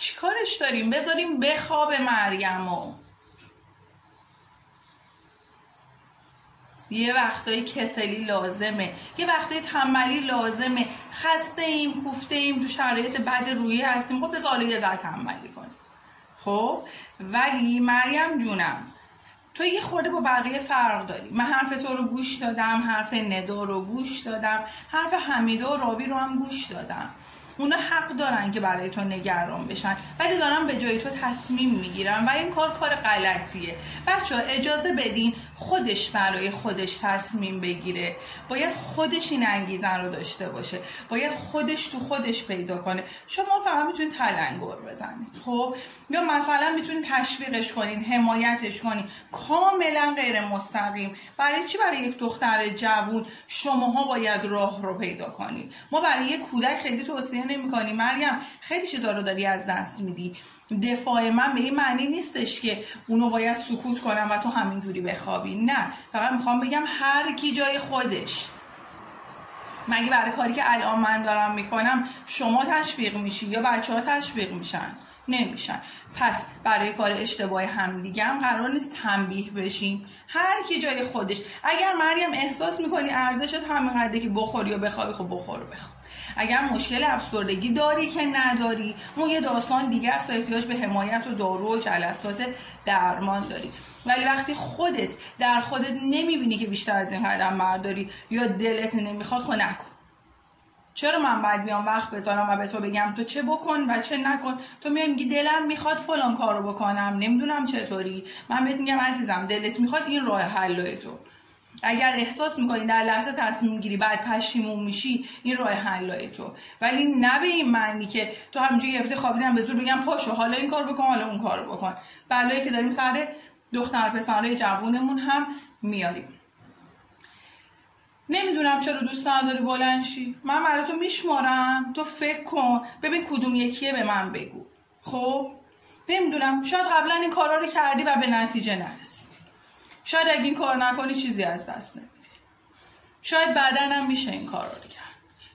چیکارش داریم؟ بذاریم بخواب مریمو یه وقتایی کسلی لازمه. یه وقتایی تنبلی لازمه. خسته ایم کوفته ایم تو شرایط بد رویه هستیم. خب بذار یه ذره تنبلی کنیم. خب؟ ولی مریم جونم تو یه خورده با بقیه فرق داری. من حرف تو رو گوش دادم حرف ندا رو گوش دادم حرف حمیده و رابی رو هم گوش دادم. اونا حق دارن که برای تو نگران بشن ولی دارن به جای تو تصمیم می‌گیرن و این کار کار غلطیه. بچه ها اجازه بدین خودش برای خودش تصمیم بگیره. باید خودش این انگیزن رو داشته باشه. باید خودش تو خودش پیدا کنه. شما فقط می‌تونید تلنگر بزنید خب؟ یا مثلا می‌تونید تشویقش کنین حمایتش کنین. کاملا غیر مستقیم. برای چی؟ برای یک دختر جوون شماها باید راه رو پیدا کنید. ما برای یک کودک خیلی توصیه نمی کنیم مریم خیلی چیزا رو داری از دست میدی. دفاع من به این معنی نیستش که اونو باید سکوت کنم و تو همینجوری بخوابی. نه فقط می‌خوام بگم هر کی جای خودش. مگه برای کاری که الان من دارم می‌کنم شما تشویق میشی یا بچه ها تشویق میشن؟ نمیشن. پس برای کار اشتباه همدیگه هم قرار نیست تنبیه بشیم. هر کی جای خودش. اگر مریم احساس می‌کنی ارزشت همینقدره که بخوری و بخوابی خب بخور و بخواب اگر مشکل افسردگی داری که نداری اون یه داستان دیگه است احتیاج به حمایت و دارو و جلسات درمان داری. ولی وقتی خودت در خودت نمی‌بینی که بیشتر از این قدم برداری یا دلت نمی‌خواد خود خب نکن. چرا من باید بیام وقت بذارم و به تو بگم تو چه بکن و چه نکن؟ تو میای میگی دلم می‌خواد فلان کارو بکنم نمی‌دونم چطوری. من بهت میگم عزیزم دلت می‌خواد این راه حل تو. اگر احساس می‌کنی در لحظه تصمیم گیری بعد پشیمون میشی این راه حل تو. ولی نه به این معنی که تو همینجوری یفته خوابیدم به زور بگم پاشو حالا این کار بکن حالا اون کار بکن. بلایی که داریم سر دختر پسرای جوونمون هم میاریم. نمی‌دونم چرا دوست نداری بلنشی من برای تو میشمارم. تو فکر کن. ببین کدوم یکیه به من بگو. خب؟ نمی‌دونم. شاید قبلا این کارا رو کردی و به نتیجه نرسی. شاید اگه این کار نکنی چیزی از دست نمیدی. شاید بعدا هم میشه این کار رو کرد.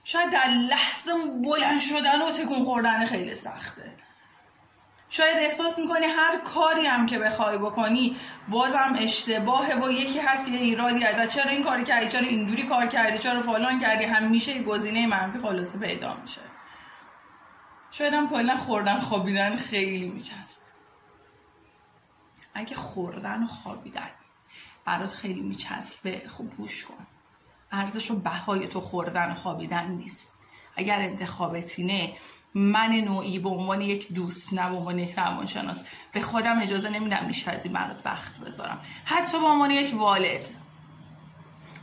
شاید در لحظه بلند شدن و تکون خوردن خیلی سخته. شاید احساس می‌کنی هر کاری هم که بخوای بکنی بازم اشتباهه و یکی هست که ایرادی ازت. چرا این کاری کردی؟ چرا اینجوری کار کردی؟ چرا فلان کردی؟ همیشه گزینه منفی خلاصه پیدا میشه. شاید هم کلا خوردن خوابیدن خیلی میچسبه. اگه خوردن و خوابیدن. برات خیلی میچسبه. خوب گوش کن. ارزش و بهای تو خوردن و خوابیدن نیست. اگر انتخابتینه من نوعی به عنوان یک دوست نه به عنوان یک روانشناس به خودم اجازه نمیدم بیشتر از این برات وقت بذارم. حتی به عنوان یک والد.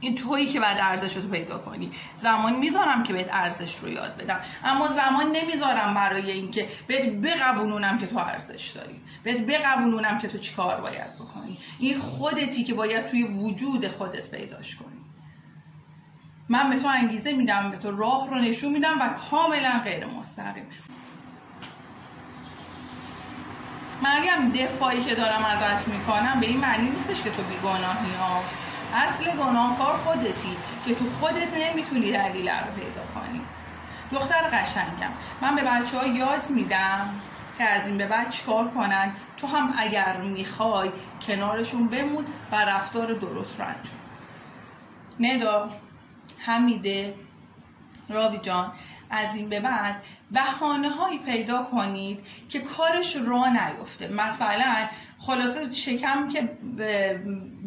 این تویی که بعد ارزش رو پیدا کنی. زمان می‌ذارم که بهت ارزش رو یاد بدم. اما زمان نمی‌ذارم برای اینکه بهت بقبولونم که تو ارزش داری. بهت بقبولونم که تو چیکار باید بکنی. این خودتی که باید توی وجود خودت پیداش کنی. من به تو انگیزه میدم به تو راه رو نشون میدم و کاملا غیر مستقیم. مریم دفاعی که دارم ازت می‌کنم به این معنی نیستش که تو بیگناهی ها. اصل گناهکار خودتی که تو خودت نمی‌تونی دلیل رو پیدا کنی. دختر قشنگم. من به بچه ها یاد میدم که از این به بعد چیکار کنن؟ تو هم اگر می‌خوای کنارشون بمون و رفتار درست رو انجام ندا حمیده رابی جان از این به بعد بهانه هایی پیدا کنید که کارش را نیفته مثلا خلاصه شکم که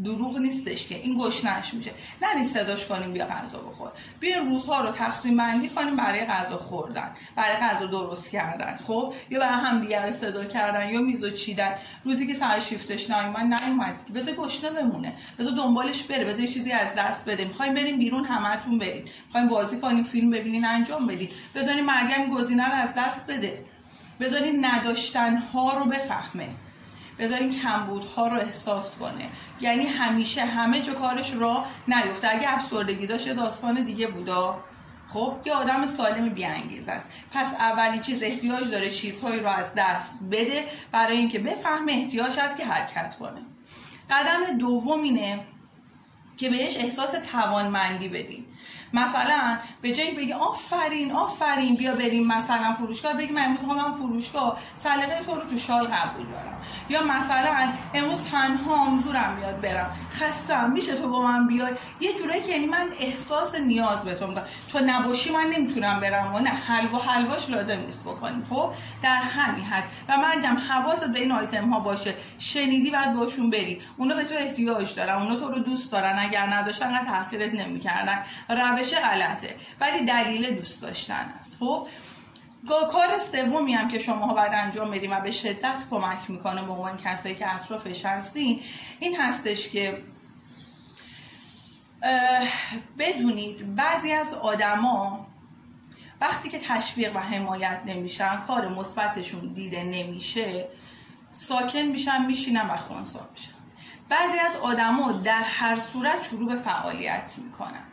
دروغ نیستش که این گشنش میشه. نه صداش کنیم بیا غذا بخور. بیا روزها رو تقسیم بندی کنیم برای غذا خوردن برای غذا درست کردن خب؟ یا برای هم دیگر صدا کردن یا میزو چیدن. روزی که سر شیفتش نیومد نیومد. بذار گشنه بمونه. بذار دنبالش بره. بذار چیزی از دست بده می‌خوایم بریم بیرون همتون بریم می‌خوایم بازی کنیم فیلم ببینین انجام بدین. بذارین مریم گزینه رو از دست بده. بذارین نداشتن ها رو بفهمه. بذارین کمبودها رو احساس کنه. یعنی همیشه همه جا کارش را نیفته. اگه افسردگی داشته داستان دیگه بودا. خب یه آدم سالم بیانگیز است. پس اولین چیز احتیاج داره چیزهایی رو از دست بده برای اینکه بفهمه احتیاج هست که حرکت کنه. قدم دوم اینه که بهش احساس توانمندی بدین. مثلا به جایی بگی آفرین آفرین بیا بریم مثلا فروشگاه بگی من امروز من فروشگاه سلیقه تو رو تو شال قبول دارم. یا مثلا امروز تنها زورم میاد برم. خستم میشه تو با من بیای؟ یه جورایی که یعنی من احساس نیاز به تو تو نباشی من نمی‌تونم برم. و نه حلوا حلواش لازم نیست بکنیم. خب؟ در همین حد. و من میگم حواست به این آیتم ها باشه. شنیدی بعد باشون بری. اونا به تو احتیاج دارن. اونا تو رو دوست دارن. اگر نداشتن تحقیرت نمی‌کردن. روش غلطه ولی دلیل دوست داشتن است. خب کار سومی هم که شما بعد انجام بدیم و به شدت کمک می‌کنه به عنوان کسایی که اطرافش هستین این هستش که بدونید بعضی از آدما وقتی که تشویق و حمایت نمیشن کار مثبتشون دیده نمیشه ساکن میشن میشینن و خونسا میشن. بعضی از آدما در هر صورت شروع به فعالیت می‌کنن.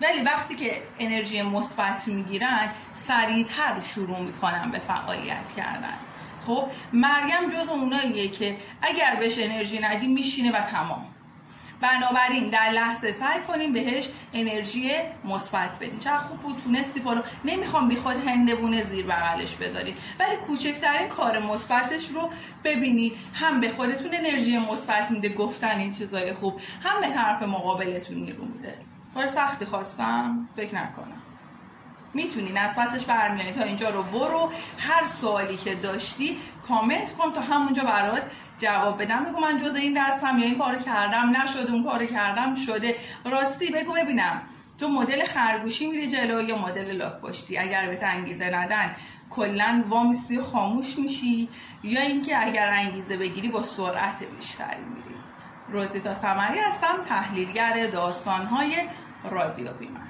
ولی وقتی که انرژی مثبت می‌گیرن سریعتر شروع می‌کنن به فعالیت کردن. خب مریم جز اوناییه که اگر بهش انرژی ندی میشینه و تمام. بنابراین در لحظه سعی کنیم بهش انرژی مثبت بدیم. چه خوب بود تونستی فلان. نمی‌خوام بی خود هندبونه زیر بغلش بذاری. ولی کوچکترین کار مثبتش رو ببینی. هم به خودتون انرژی مثبت میده گفتن این چیزای خوب. هم به طرف مقابلتون نیرو میده. کار سختی خواستم فکر نکنم. می‌تونی از پسش برمیانی تا اینجا رو برو. هر سوالی که داشتی کامنت کن تا همونجا برات جواب بدم. بگو من جز این دستم یا این کارو کردم. نشده اون کارو کردم شده. راستی بگو ببینم. تو مدل خرگوشی میری جلو یا مدل لاک پشتی اگر به انگیزه ندن کلا وامیستی و خاموش میشی. یا اینکه اگر انگیزه بگیری با سرعت بیشتری میری. روزیتا سمری هستم تحلیلگر داستانهای رادیو بیمن.